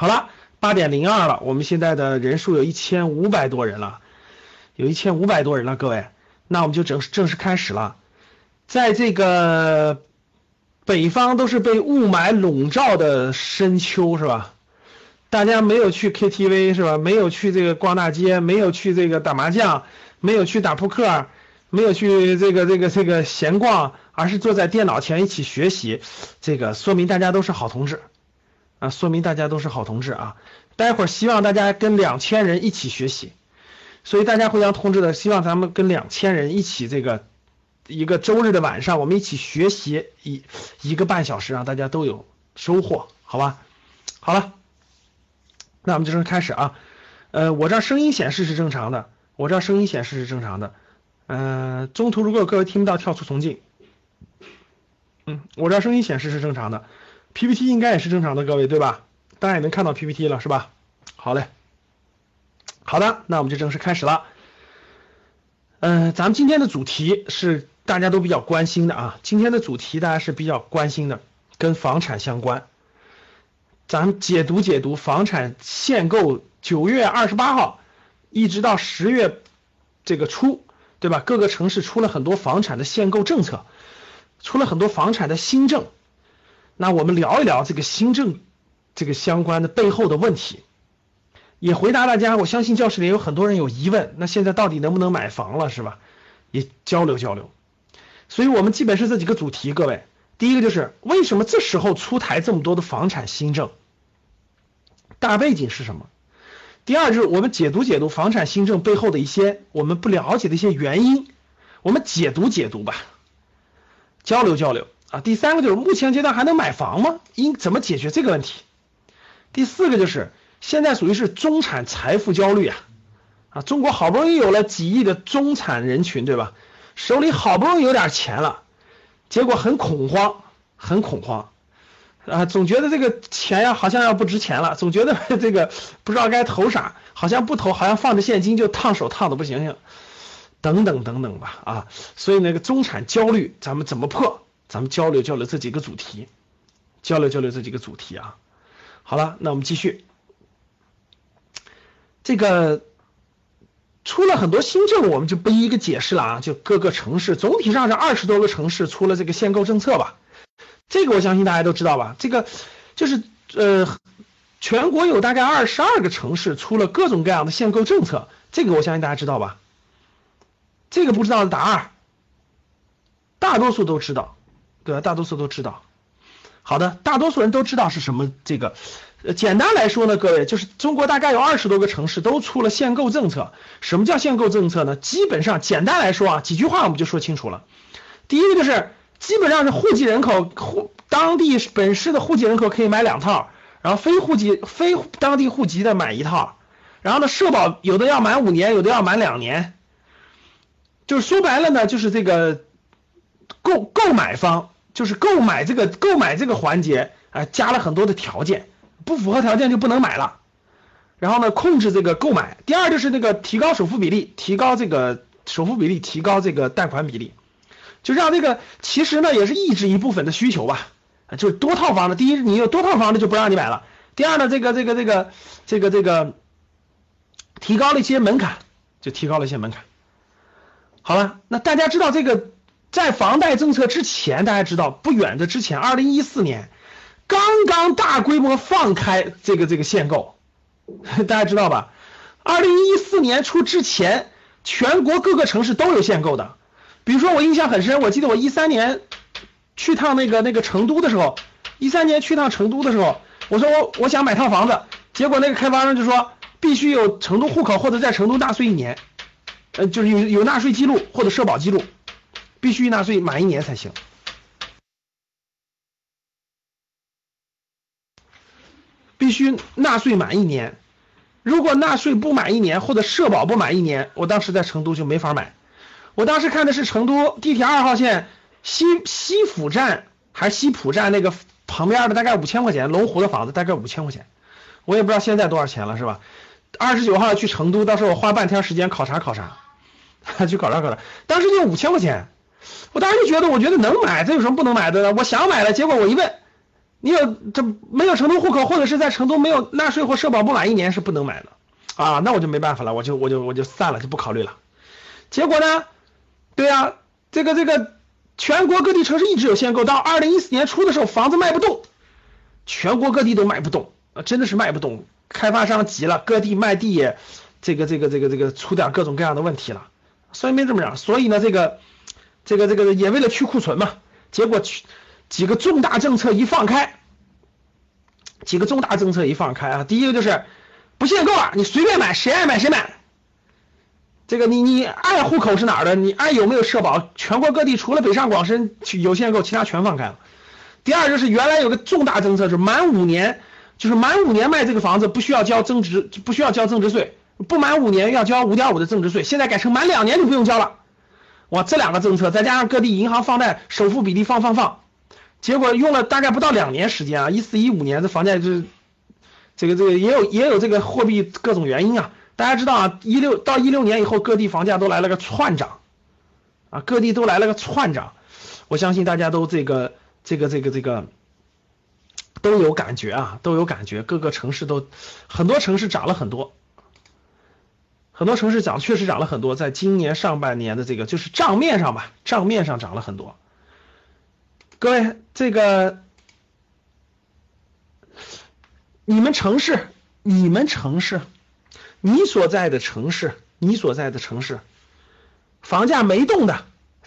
好了，八点零二了，我们现在的人数有一千五百多人了，有一千五百多人了，各位，那我们就正正式开始了。在这个北方都是被雾霾笼罩的深秋，是吧？大家没有去 KTV 是吧？没有去这个逛大街，没有去这个打麻将，没有去打扑克，没有去这个这个这个闲逛，而是坐在电脑前一起学习，这个说明大家都是好同志。啊，说明大家都是好同志啊！待会儿希望大家跟两千人一起学习，所以大家互相通知的，希望咱们跟两千人一起这个一个周日的晚上，我们一起学习一一个半小时，让大家都有收获，好吧？好了，那我们就正式开始啊。呃，我这声音显示是正常的，我这声音显示是正常的。嗯，中途如果各位听不到，跳出重进。嗯，我这声音显示是正常的。PPT 应该也是正常的，各位对吧？大家也能看到 PPT 了是吧？好嘞，好的，那我们就正式开始了。嗯，咱们今天的主题是大家都比较关心的啊，今天的主题大家是比较关心的，跟房产相关。咱们解读解读房产限购，九月二十八号一直到十月这个初，对吧？各个城市出了很多房产的限购政策，出了很多房产的新政。那我们聊一聊这个新政，这个相关的背后的问题，也回答大家。我相信教室里有很多人有疑问，那现在到底能不能买房了，是吧？也交流交流。所以我们基本是这几个主题，各位。第一个就是为什么这时候出台这么多的房产新政，大背景是什么？第二就是我们解读解读房产新政背后的一些我们不了解的一些原因，我们解读解读吧，交流交流。啊，第三个就是目前阶段还能买房吗？应怎么解决这个问题？第四个就是现在属于是中产财富焦虑啊，啊，中国好不容易有了几亿的中产人群，对吧？手里好不容易有点钱了，结果很恐慌，很恐慌，啊，总觉得这个钱呀好像要不值钱了，总觉得 这个不知道该投啥，好像不投，好像放着现金就烫手烫的不行行，等等等等吧，啊，所以那个中产焦虑咱们怎么破？咱们交流交流这几个主题，交流交流这几个主题啊。好了，那我们继续。这个出了很多新政，我们就不一一个解释了啊。就各个城市，总体上是二十多个城市出了这个限购政策吧。这个我相信大家都知道吧。这个就是呃，全国有大概二十二个城市出了各种各样的限购政策，这个我相信大家知道吧。这个不知道的答二，大多数都知道。对吧？大多数都知道。好的，大多数人都知道是什么这个。呃，简单来说呢，各位就是中国大概有二十多个城市都出了限购政策。什么叫限购政策呢？基本上简单来说啊，几句话我们就说清楚了。第一个就是基本上是户籍人口户当地本市的户籍人口可以买两套，然后非户籍非当地户籍的买一套。然后呢，社保有的要满五年，有的要满两年。就是说白了呢，就是这个购购买方。就是购买这个购买这个环节啊，加了很多的条件，不符合条件就不能买了。然后呢，控制这个购买。第二就是那个提高首付比例，提高这个首付比例，提高这个贷款比例，就让这个其实呢也是抑制一部分的需求吧。就是多套房的，第一你有多套房的就不让你买了。第二呢，这个这个这个这个这个提高了一些门槛，就提高了一些门槛。好了，那大家知道这个。在房贷政策之前，大家知道不远的之前，二零一四年刚刚大规模放开这个这个限购，大家知道吧？二零一四年初之前，全国各个城市都有限购的。比如说我印象很深，我记得我一三年去趟那个那个成都的时候，一三年去趟成都的时候，我说我我想买套房子，结果那个开发商就说必须有成都户口或者在成都纳税一年，呃，就是有有纳税记录或者社保记录。必须纳税满一年才行，必须纳税满一年。如果纳税不满一年或者社保不满一年，我当时在成都就没法买。我当时看的是成都地铁二号线西西府站还是西浦站那个旁边的，大概五千块钱，龙湖的房子大概五千块钱，我也不知道现在多少钱了，是吧？二十九号去成都，到时候我花半天时间考察考察，去考察考察，当时就五千块钱。我当时就觉得，我觉得能买，这有什么不能买的呢？我想买了，结果我一问，你有这没有成都户口，或者是在成都没有纳税或社保不满一年是不能买的啊，那我就没办法了，我就我就我就散了，就不考虑了。结果呢，对呀，这个这个全国各地城市一直有限购，到二零一四年初的时候房子卖不动，全国各地都卖不动啊，真的是卖不动，开发商急了，各地卖地也这个这个这个这个出点各种各样的问题了，所以没这么样，所以呢这个这个这个也为了去库存嘛，结果去。几个重大政策一放开，几个重大政策一放开啊，第一个就是不限购了，你随便买，谁爱买谁买。这个你你爱户口是哪儿的，你爱有没有社保，全国各地除了北上广深有限购，其他全放开了。第二就是原来有个重大政策，是满五年，就是满五年卖这个房子不需要交增值，不需要交增值税，不满五年要交五点五的增值税，现在改成满两年就不用交了。哇，这两个政策再加上各地银行放贷首付比例放放放。结果用了大概不到两年时间啊，一四一五年的房价就是这个这个也有也有这个货币各种原因啊。大家知道啊，一六到一六年以后，各地房价都来了个窜涨啊，各地都来了个窜涨。我相信大家都这个这个这个这个都有感觉啊，都有感觉。各个城市都很多城市涨了很多，很多城市涨确实涨了很多。在今年上半年的这个就是账面上吧，账面上涨了很多。各位，这个你们城市，你们城市，你所在的城市，你所在的城市，房价没动的，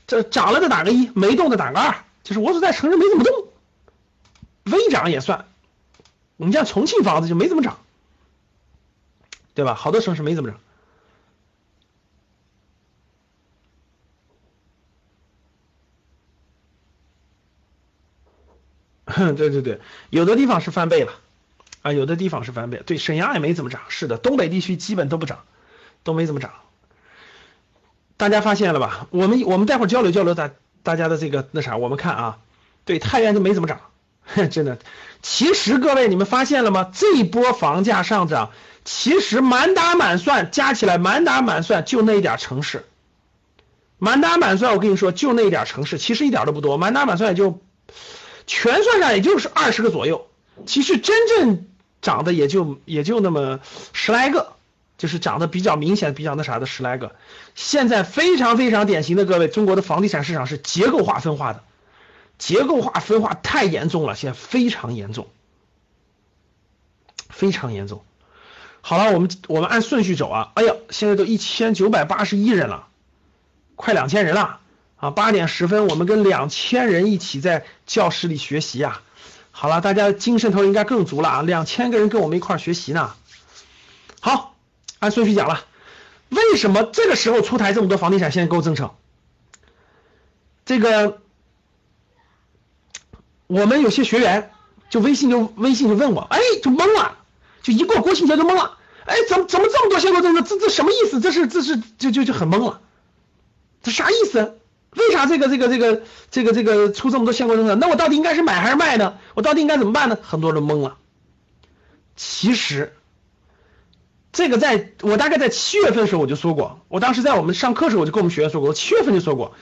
这涨了的打个一，没动的打个二，就是我所在城市没怎么动，微涨也算。你像重庆房子就没怎么涨，对吧？好多城市没怎么涨。对对对，有的地方是翻倍了，啊，有的地方是翻倍。对，沈阳也没怎么涨，是的，东北地区基本都不涨，都没怎么涨。大家发现了吧？我们我们待会儿交流交流大大家的这个那啥，我们看啊，对，太原就没怎么涨，真的。其实各位你们发现了吗？这一波房价上涨，其实满打满算加起来满打满算就那一点城市，满打满算我跟你说就那一点城市，其实一点都不多，满打满算也就。全算上也就是二十个左右，其实真正涨的也就也就那么十来个，就是涨得比较明显、比较那啥的十来个。现在非常非常典型的各位，中国的房地产市场是结构化分化的，结构化分化太严重了，现在非常严重，非常严重。好了，我们我们按顺序走啊，哎呀，现在都一千九百八十一人了，快两千人了。啊，八点十分，我们跟两千人一起在教室里学习啊。好了，大家精神头应该更足了啊，两千个人跟我们一块学习呢。好，按顺序讲了，为什么这个时候出台这么多房地产限购政策？这个我们有些学员就微信就微信就问我，哎，就懵了，就一过国庆节就懵了，哎，怎么怎么这么多限购政策？这这什么意思？这是这是就就就很懵了，这啥意思？为啥这个这个这个这个这个出这么多限购政策？那我到底应该是买还是卖呢？我到底应该怎么办呢？很多人懵了。其实，这个在我大概在七月份的时候我就说过，我当时在我们上课时候我就跟我们学员说过，我七月份就说过，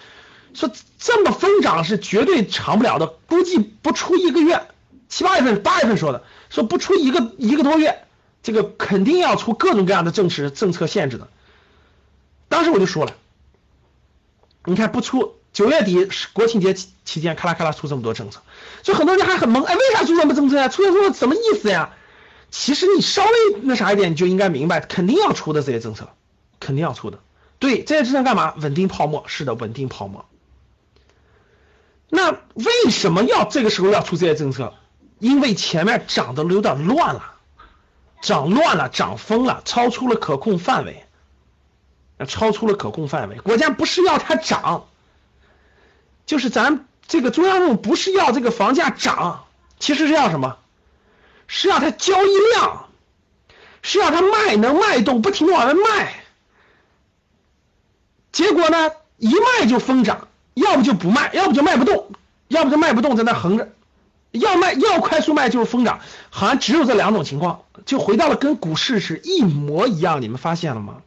说这么疯涨是绝对长不了的，估计不出一个月，七八月份八月份说的，说不出一个一个多月，这个肯定要出各种各样的政策政策限制的。当时我就说了。你看不出九月底国庆节期期间，咔啦咔啦出这么多政策，就很多人还很懵，哎，为啥出这么政策呀？出这么多什么意思呀？其实你稍微那啥一点，你就应该明白，肯定要出的这些政策，肯定要出的。对，这些政策干嘛？稳定泡沫，是的，稳定泡沫。那为什么要这个时候要出这些政策？因为前面涨的有点乱了，涨乱了，涨疯了，超出了可控范围。超出了可控范围，国家不是要它涨，就是咱这个中央政府不是要这个房价涨，其实是要什么？是要它交易量，是要它卖能卖动，不停的往外卖。结果呢，一卖就疯涨，要不就不卖，要不就卖不动，要不就卖不动在那横着，要卖要快速卖就是疯涨，好像只有这两种情况，就回到了跟股市是一模一样，你们发现了吗？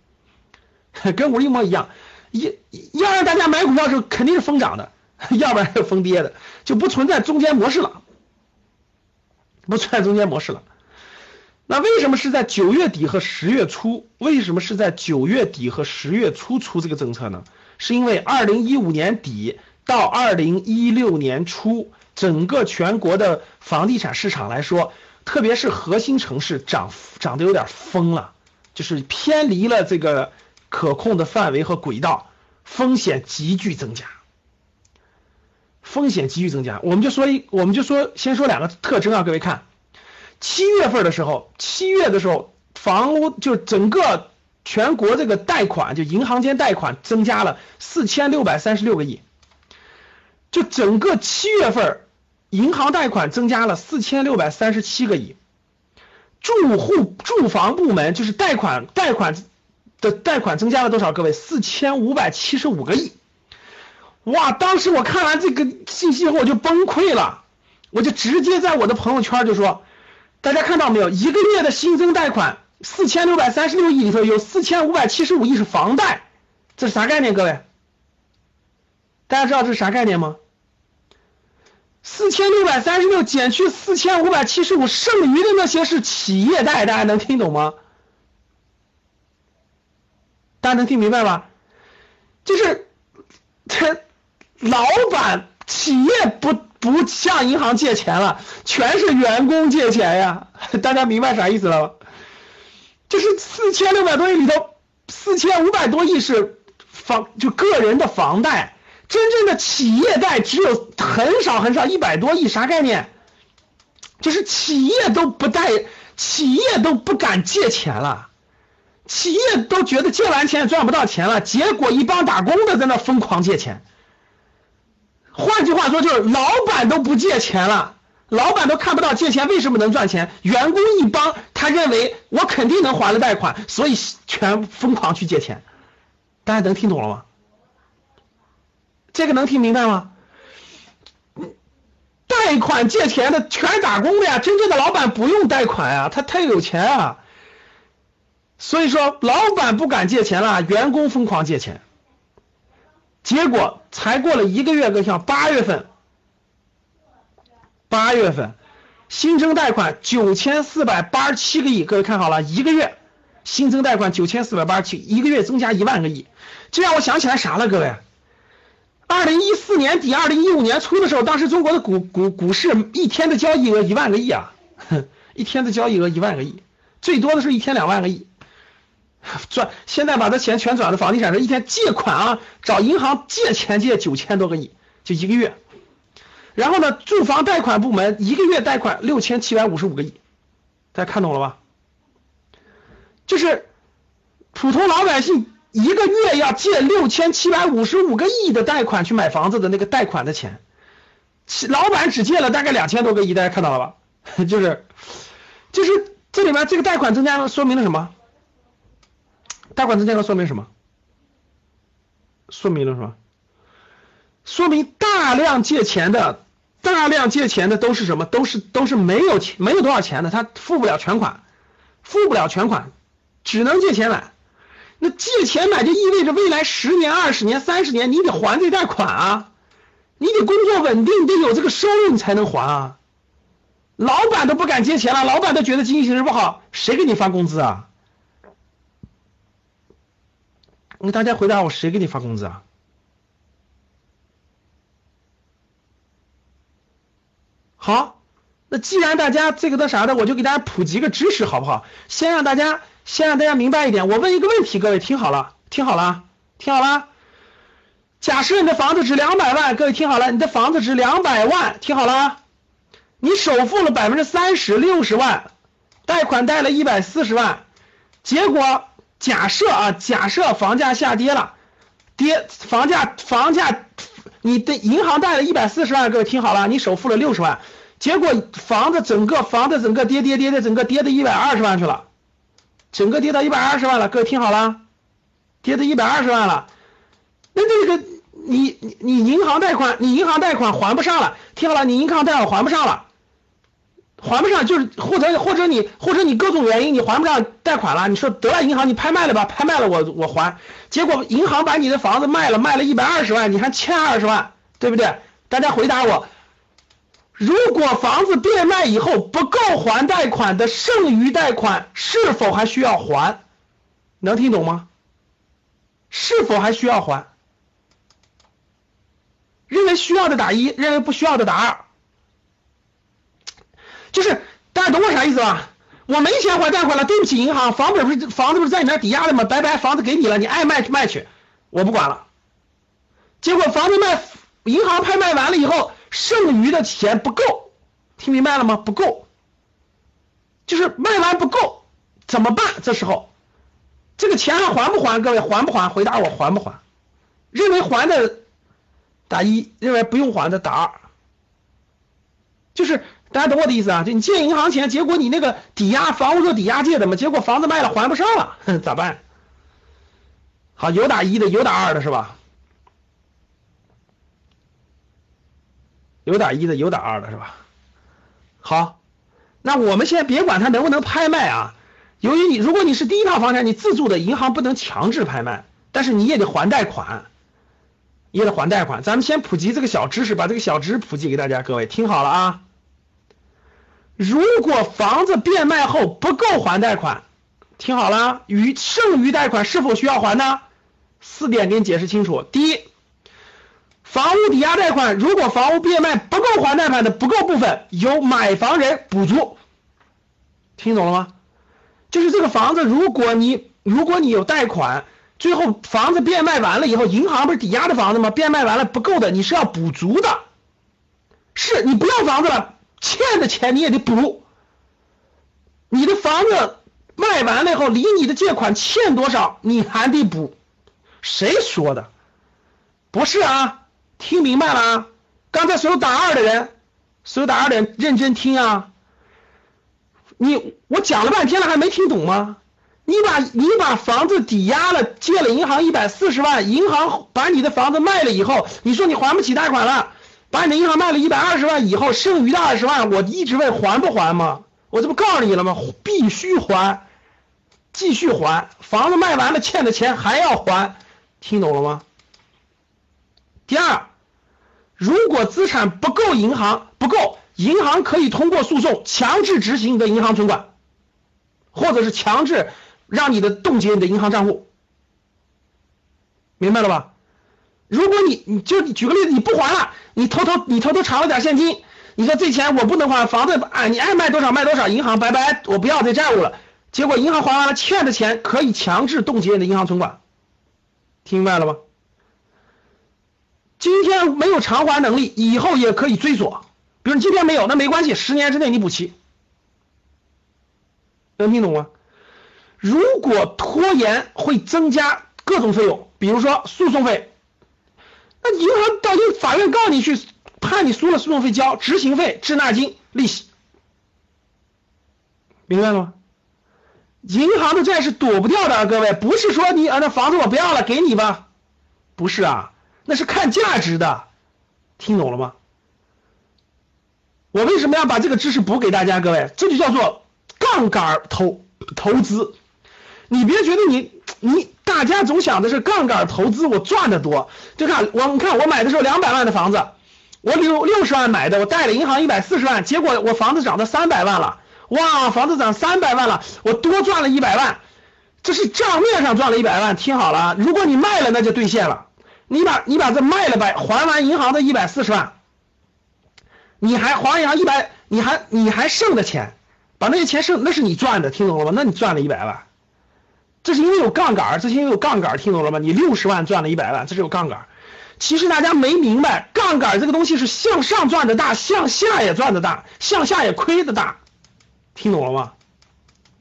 跟我一模一样，一要让大家买股票的时候肯定是疯涨的，要不然就疯跌的，就不存在中间模式了。不存在中间模式了。那为什么是在九月底和十月初？为什么是在九月底和十月初出这个政策呢？是因为二零一五年底到二零一六年初，整个全国的房地产市场来说，特别是核心城市涨涨得有点疯了，就是偏离了这个可控的范围和轨道，风险急剧增加。风险急剧增加，我们就说一，我们就说先说两个特征啊，各位看。七月份的时候，七月的时候，房屋就整个全国这个贷款，就银行间贷款增加了四千六百三十六个亿，就整个七月份银行贷款增加了四千六百三十七个亿，住户住房部门就是贷款贷款的贷款增加了多少？各位四千五百七十五个亿，哇！当时我看完这个信息后我就崩溃了，我就直接在我的朋友圈就说。大家看到没有？一个月的新增贷款四千六百三十六亿里头有四千五百七十五亿是房贷，这是啥概念？各位，大家知道这是啥概念吗？四千六百三十六减去四千五百七十五，剩余的那些是企业贷，大家能听懂吗？大家能听明白吧？就是这老板企业不。不向银行借钱了，全是员工借钱呀！大家明白啥意思了吗？就是四千六百多亿里头，四千五百多亿是房，就个人的房贷，真正的企业贷只有很少很少，一百多亿，啥概念？就是企业都不贷，企业都不敢借钱了，企业都觉得借完钱赚不到钱了，结果一帮打工的在那疯狂借钱。换句话说，就是老板都不借钱了，老板都看不到借钱为什么能赚钱，员工一帮他认为我肯定能还了贷款，所以全疯狂去借钱。大家能听懂了吗？这个能听明白吗？贷款借钱的全打工的呀，真正的老板不用贷款呀，他太有钱啊。所以说，老板不敢借钱了，员工疯狂借钱。结果才过了一个月，个像八月份，八月份新增贷款九千四百八十七个亿，各位看好了，一个月新增贷款九千四百八十七，一个月增加一万个亿，这让我想起来啥了，各位？二零一四年底、二零一五年初的时候，当时中国的股股股市一天的交易额一万个亿啊，一天的交易额一万个亿，最多的是一天两万个亿。转现在把这钱全转到房地产上，一天借款啊，找银行借钱借九千多个亿，就一个月。然后呢，住房贷款部门一个月贷款六千七百五十五个亿，大家看懂了吧？就是普通老百姓一个月要借六千七百五十五个亿的贷款去买房子的那个贷款的钱，老板只借了大概两千多个亿，大家看到了吧？就是就是这里面这个贷款增加了，说明了什么？贷款增加了说明什么？说明了什么？说明大量借钱的，大量借钱的都是什么？都是都是没有钱，没有多少钱的，他付不了全款，付不了全款，只能借钱买。那借钱买就意味着未来十年、二十年、三十年，你得还这贷款啊，你得工作稳定，得有这个收入，你才能还啊。老板都不敢借钱了，老板都觉得经济形势不好，谁给你发工资啊？你大家回答我，谁给你发工资啊？好，那既然大家这个的啥的，我就给大家普及个知识，好不好？先让大家，先让大家明白一点。我问一个问题，各位听好了，听好了，听好了。假设你的房子值两百万，各位听好了，你的房子值两百万，听好了。你首付了百分之三十，六十万，贷款贷了一百四十万，结果。假设啊，假设房价下跌了，跌房价房价，你的银行贷了一百四十万，各位听好了，你首付了六十万，结果房子整个房子整个跌跌跌跌，整个跌到一百二十万去了，整个跌到一百二十万了，各位听好了，跌到一百二十万了，那这个你你你银行贷款你银行贷款还不上了，听好了，你银行贷款还不上了。还不上，就是或者或者你或者你各种原因你还不上贷款了，你说得了，银行你拍卖了吧，拍卖了我我还，结果银行把你的房子卖了，卖了一百二十万，你还欠二十万，对不对？大家回答我，如果房子变卖以后不够还贷款的剩余贷款，是否还需要还？能听懂吗？是否还需要还？认为需要的打一，认为不需要的打二。就是大家懂我啥意思吧？我没钱还贷款了，对不起银行，房本不是房子不是在你那抵押的吗？拜拜，房子给你了，你爱卖卖去，我不管了。结果房子卖，银行拍卖完了以后，剩余的钱不够，听明白了吗？不够，就是卖完不够，怎么办？这时候，这个钱还还不还？各位还不还？回答我还不还？认为还的打一，认为不用还的打二，就是。大家懂我的意思啊？就你借银行钱，结果你那个抵押房屋做抵押借的嘛，结果房子卖了还不上了，咋办？好，有打一的，有打二的是吧？有打一的，有打二的是吧？好，那我们现在别管它能不能拍卖啊。由于你如果你是第一套房产，你自住的，银行不能强制拍卖，但是你也得还贷款，也得还贷款。咱们先普及这个小知识，把这个小知识普及给大家，各位听好了啊。如果房子变卖后不够还贷款，听好了，余剩余贷款是否需要还呢？四点给你解释清楚。第一，房屋抵押贷款，如果房屋变卖不够还贷款的不够部分，由买房人补足。听懂了吗？就是这个房子，如果你如果你有贷款，最后房子变卖完了以后，银行不是抵押的房子吗？变卖完了不够的，你是要补足的。是你不要房子了。欠的钱你也得补，你的房子卖完了以后，离你的借款欠多少，你还得补。谁说的？不是啊，听明白了啊？刚才所有打二的人，所有打二的人认真听啊！你我讲了半天了，还没听懂吗？你把你把房子抵押了，借了银行一百四十万，银行把你的房子卖了以后，你说你还不起贷款了。把你的银行卖了一百二十万以后，剩余的二十万，我一直问还不还吗？我这不告诉你了吗？必须还，继续还。房子卖完了，欠的钱还要还，听懂了吗？第二，如果资产不够，银行不够，银行可以通过诉讼强制执行你的银行存款，或者是强制让你的冻结你的银行账户，明白了吧？如果你你就举个例子，你不还了，你偷偷你偷偷藏了点现金，你说这钱我不能还，房子啊你爱卖多少卖多少，银行拜拜，我不要这债务了。结果银行还完了，欠的钱可以强制冻结你的银行存款，听明白了吗？今天没有偿还能力，以后也可以追索。比如今天没有，那没关系，十年之内你补齐，能听懂吗？如果拖延会增加各种费用，比如说诉讼费。那银行到底法院告你去，判你输了，诉讼费交，执行费、滞纳金、利息，明白了吗？银行的债是躲不掉的，各位，不是说你啊那房子我不要了，给你吧，不是啊，那是看价值的，听懂了吗？我为什么要把这个知识补给大家，各位，这就叫做杠杆投投资，你别觉得你。你大家总想的是杠杆投资，我赚的多。就看我，你看我买的时候两百万的房子，我六六十万买的，我贷了银行一百四十万，结果我房子涨到三百万了，哇，房子涨三百万了，我多赚了一百万，这是账面上赚了一百万。听好了，如果你卖了，那就兑现了。你把你把这卖了呗，还完银行的一百四十万，你还还银行一百，你还你还剩的钱，把那些钱剩，那是你赚的，听懂了吗？那你赚了一百万。这是因为有杠杆，这是因为有杠杆，听懂了吗？你六十万赚了一百万，这是有杠杆。其实大家没明白，杠杆这个东西是向上赚的大，向下也赚的大，向下也亏的大，听懂了吗？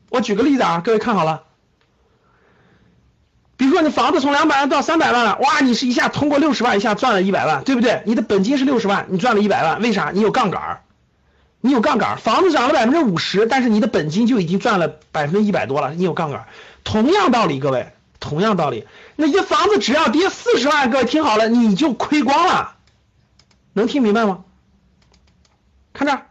我举个例子啊，各位看好了。比如说你房子从两百万到三百万了，哇，你是一下通过六十万一下赚了一百万，对不对？你的本金是六十万，你赚了一百万，为啥？你有杠杆，你有杠杆，房子涨了百分之五十，但是你的本金就已经赚了百分之一百多了，你有杠杆。同样道理，各位，同样道理，那些房子只要跌四十万，各位听好了，你就亏光了，能听明白吗？看这儿，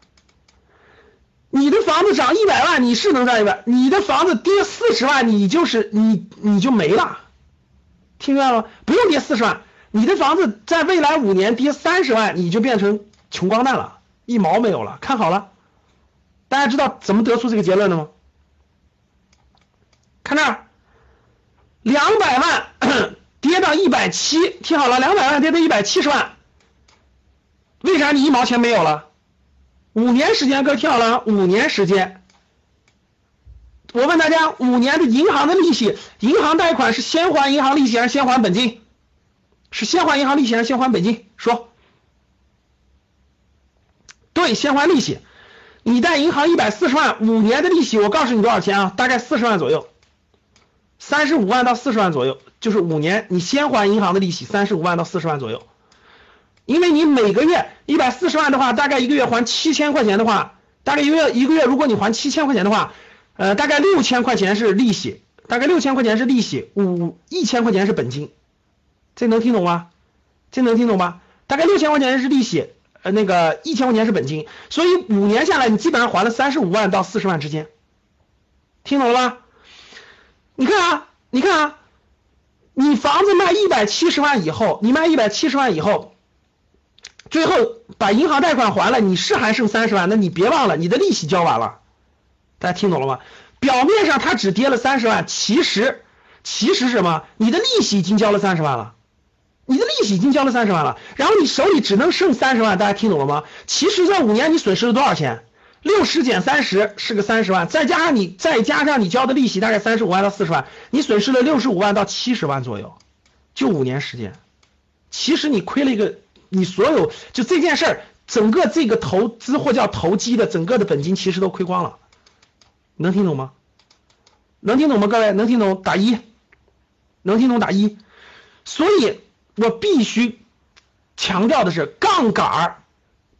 你的房子涨一百万，你是能赚一百，你的房子跌四十万，你就是你你就没了，听明白了吗？不用跌四十万，你的房子在未来五年跌三十万，你就变成穷光蛋了，一毛没有了，看好了。大家知道怎么得出这个结论的吗？看这儿，两百万跌到一百七，听好了，两百万跌到一百七十万，为啥你一毛钱没有了？五年时间，各位听好了，五年时间。我问大家，五年的银行的利息，银行贷款是先还银行利息还是先还本金？是先还银行利息还是先还本金？说。对，先还利息。你贷银行一百四十万，五年的利息，我告诉你多少钱啊？大概四十万左右，三十五万到四十万左右，就是五年你先还银行的利息，三十五万到四十万左右。因为你每个月一百四十万的话，大概一个月还七千块钱的话，大概一个月一个月，如果你还七千块钱的话。呃，大概六千块钱是利息，大概六千块钱是利息，五一千块钱是本金，这能听懂吗？这能听懂吗？大概六千块钱是利息，呃，那个一千块钱是本金，所以五年下来你基本上还了三十五万到四十万之间，听懂了吧？你看啊，你看啊，你房子卖一百七十万以后，你卖一百七十万以后，最后把银行贷款还了，你是还剩三十万，那你别忘了你的利息交完了。大家听懂了吗？表面上它只跌了三十万，其实其实什么？你的利息已经交了三十万了，你的利息已经交了三十万了，然后你手里只能剩三十万，大家听懂了吗？其实这五年你损失了多少钱？六十减三十是个三十万，再加上你再加上你交的利息，大概三十五万到四十万，你损失了六十五万到七十万左右，就五年时间。其实你亏了一个，你所有就这件事儿，整个这个投资或叫投机的整个的本金其实都亏光了。能听懂吗？能听懂吗？各位能听懂打一，能听懂打一。所以我必须强调的是，杠杆儿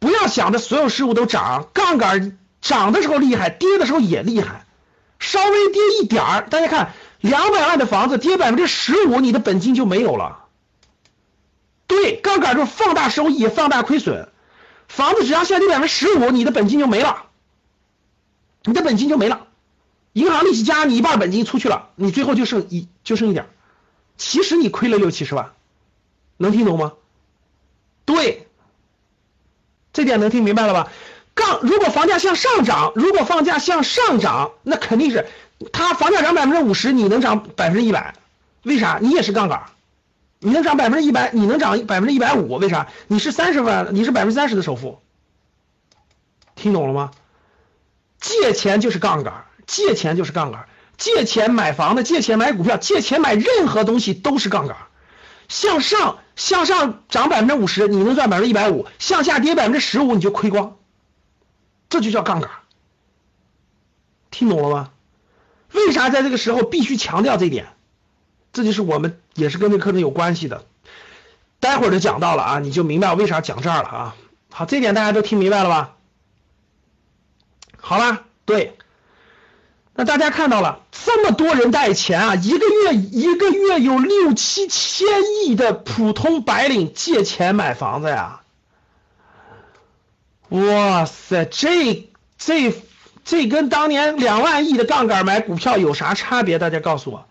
不要想着所有事物都涨，杠杆涨的时候厉害，跌的时候也厉害。稍微跌一点儿，大家看，两百万的房子跌百分之十五，你的本金就没有了。对，杠杆就是放大收益，放大亏损。房子只要下跌百分之十五，你的本金就没了，你的本金就没了。银行利息加你一半本金出去了，你最后就剩一就剩一点，其实你亏了六七十万，能听懂吗？对，这点能听明白了吧？杠，如果房价向上涨，如果房价向上涨，那肯定是它房价涨百分之五十，你能涨百分之一百，为啥？你也是杠杆，你能涨百分之一百，你能涨百分之一百五，为啥？你是三十万，你是百分之三十的首付，听懂了吗？借钱就是杠杆。借钱就是杠杆，借钱买房子，借钱买股票，借钱买任何东西都是杠杆。向上向上涨百分之五十，你能赚百分之一百五；向下跌百分之十五，你就亏光。这就叫杠杆。听懂了吗？为啥在这个时候必须强调这一点？这就是我们也是跟这课程有关系的。待会儿就讲到了啊，你就明白我为啥讲这儿了啊。好，这点大家都听明白了吧？好了，对。那大家看到了这么多人贷钱啊，一个月一个月有六七千亿的普通白领借钱买房子呀！哇塞，这这这跟当年两万亿的杠杆买股票有啥差别？大家告诉我，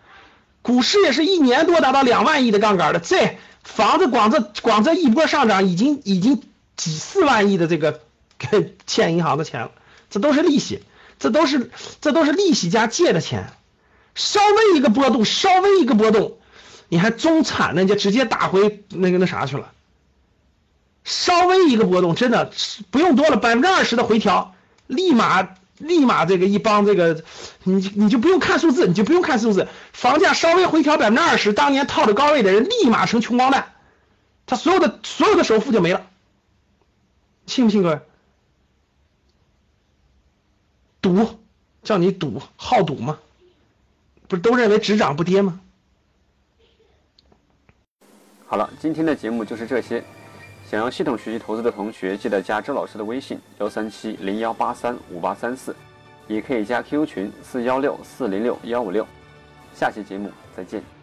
股市也是一年多达到两万亿的杠杆的，这房子光这光这一波上涨，已经已经几四万亿的这个欠银行的钱了，这都是利息。这都是这都是利息加借的钱，稍微一个波动，稍微一个波动，你还中产呢，就直接打回那个那啥去了。稍微一个波动，真的不用多了，百分之二十的回调，立马立马这个一帮这个，你你就不用看数字，你就不用看数字，房价稍微回调百分之二十，当年套着高位的人立马成穷光蛋，他所有的所有的首付就没了，信不信各位？赌，叫你赌，好赌吗？不是都认为只涨不跌吗？好了，今天的节目就是这些。想要系统学习投资的同学，记得加周老师的微信：幺三七零幺八三五八三四，也可以加 QQ 群：四幺六四零六幺五六。下期节目再见。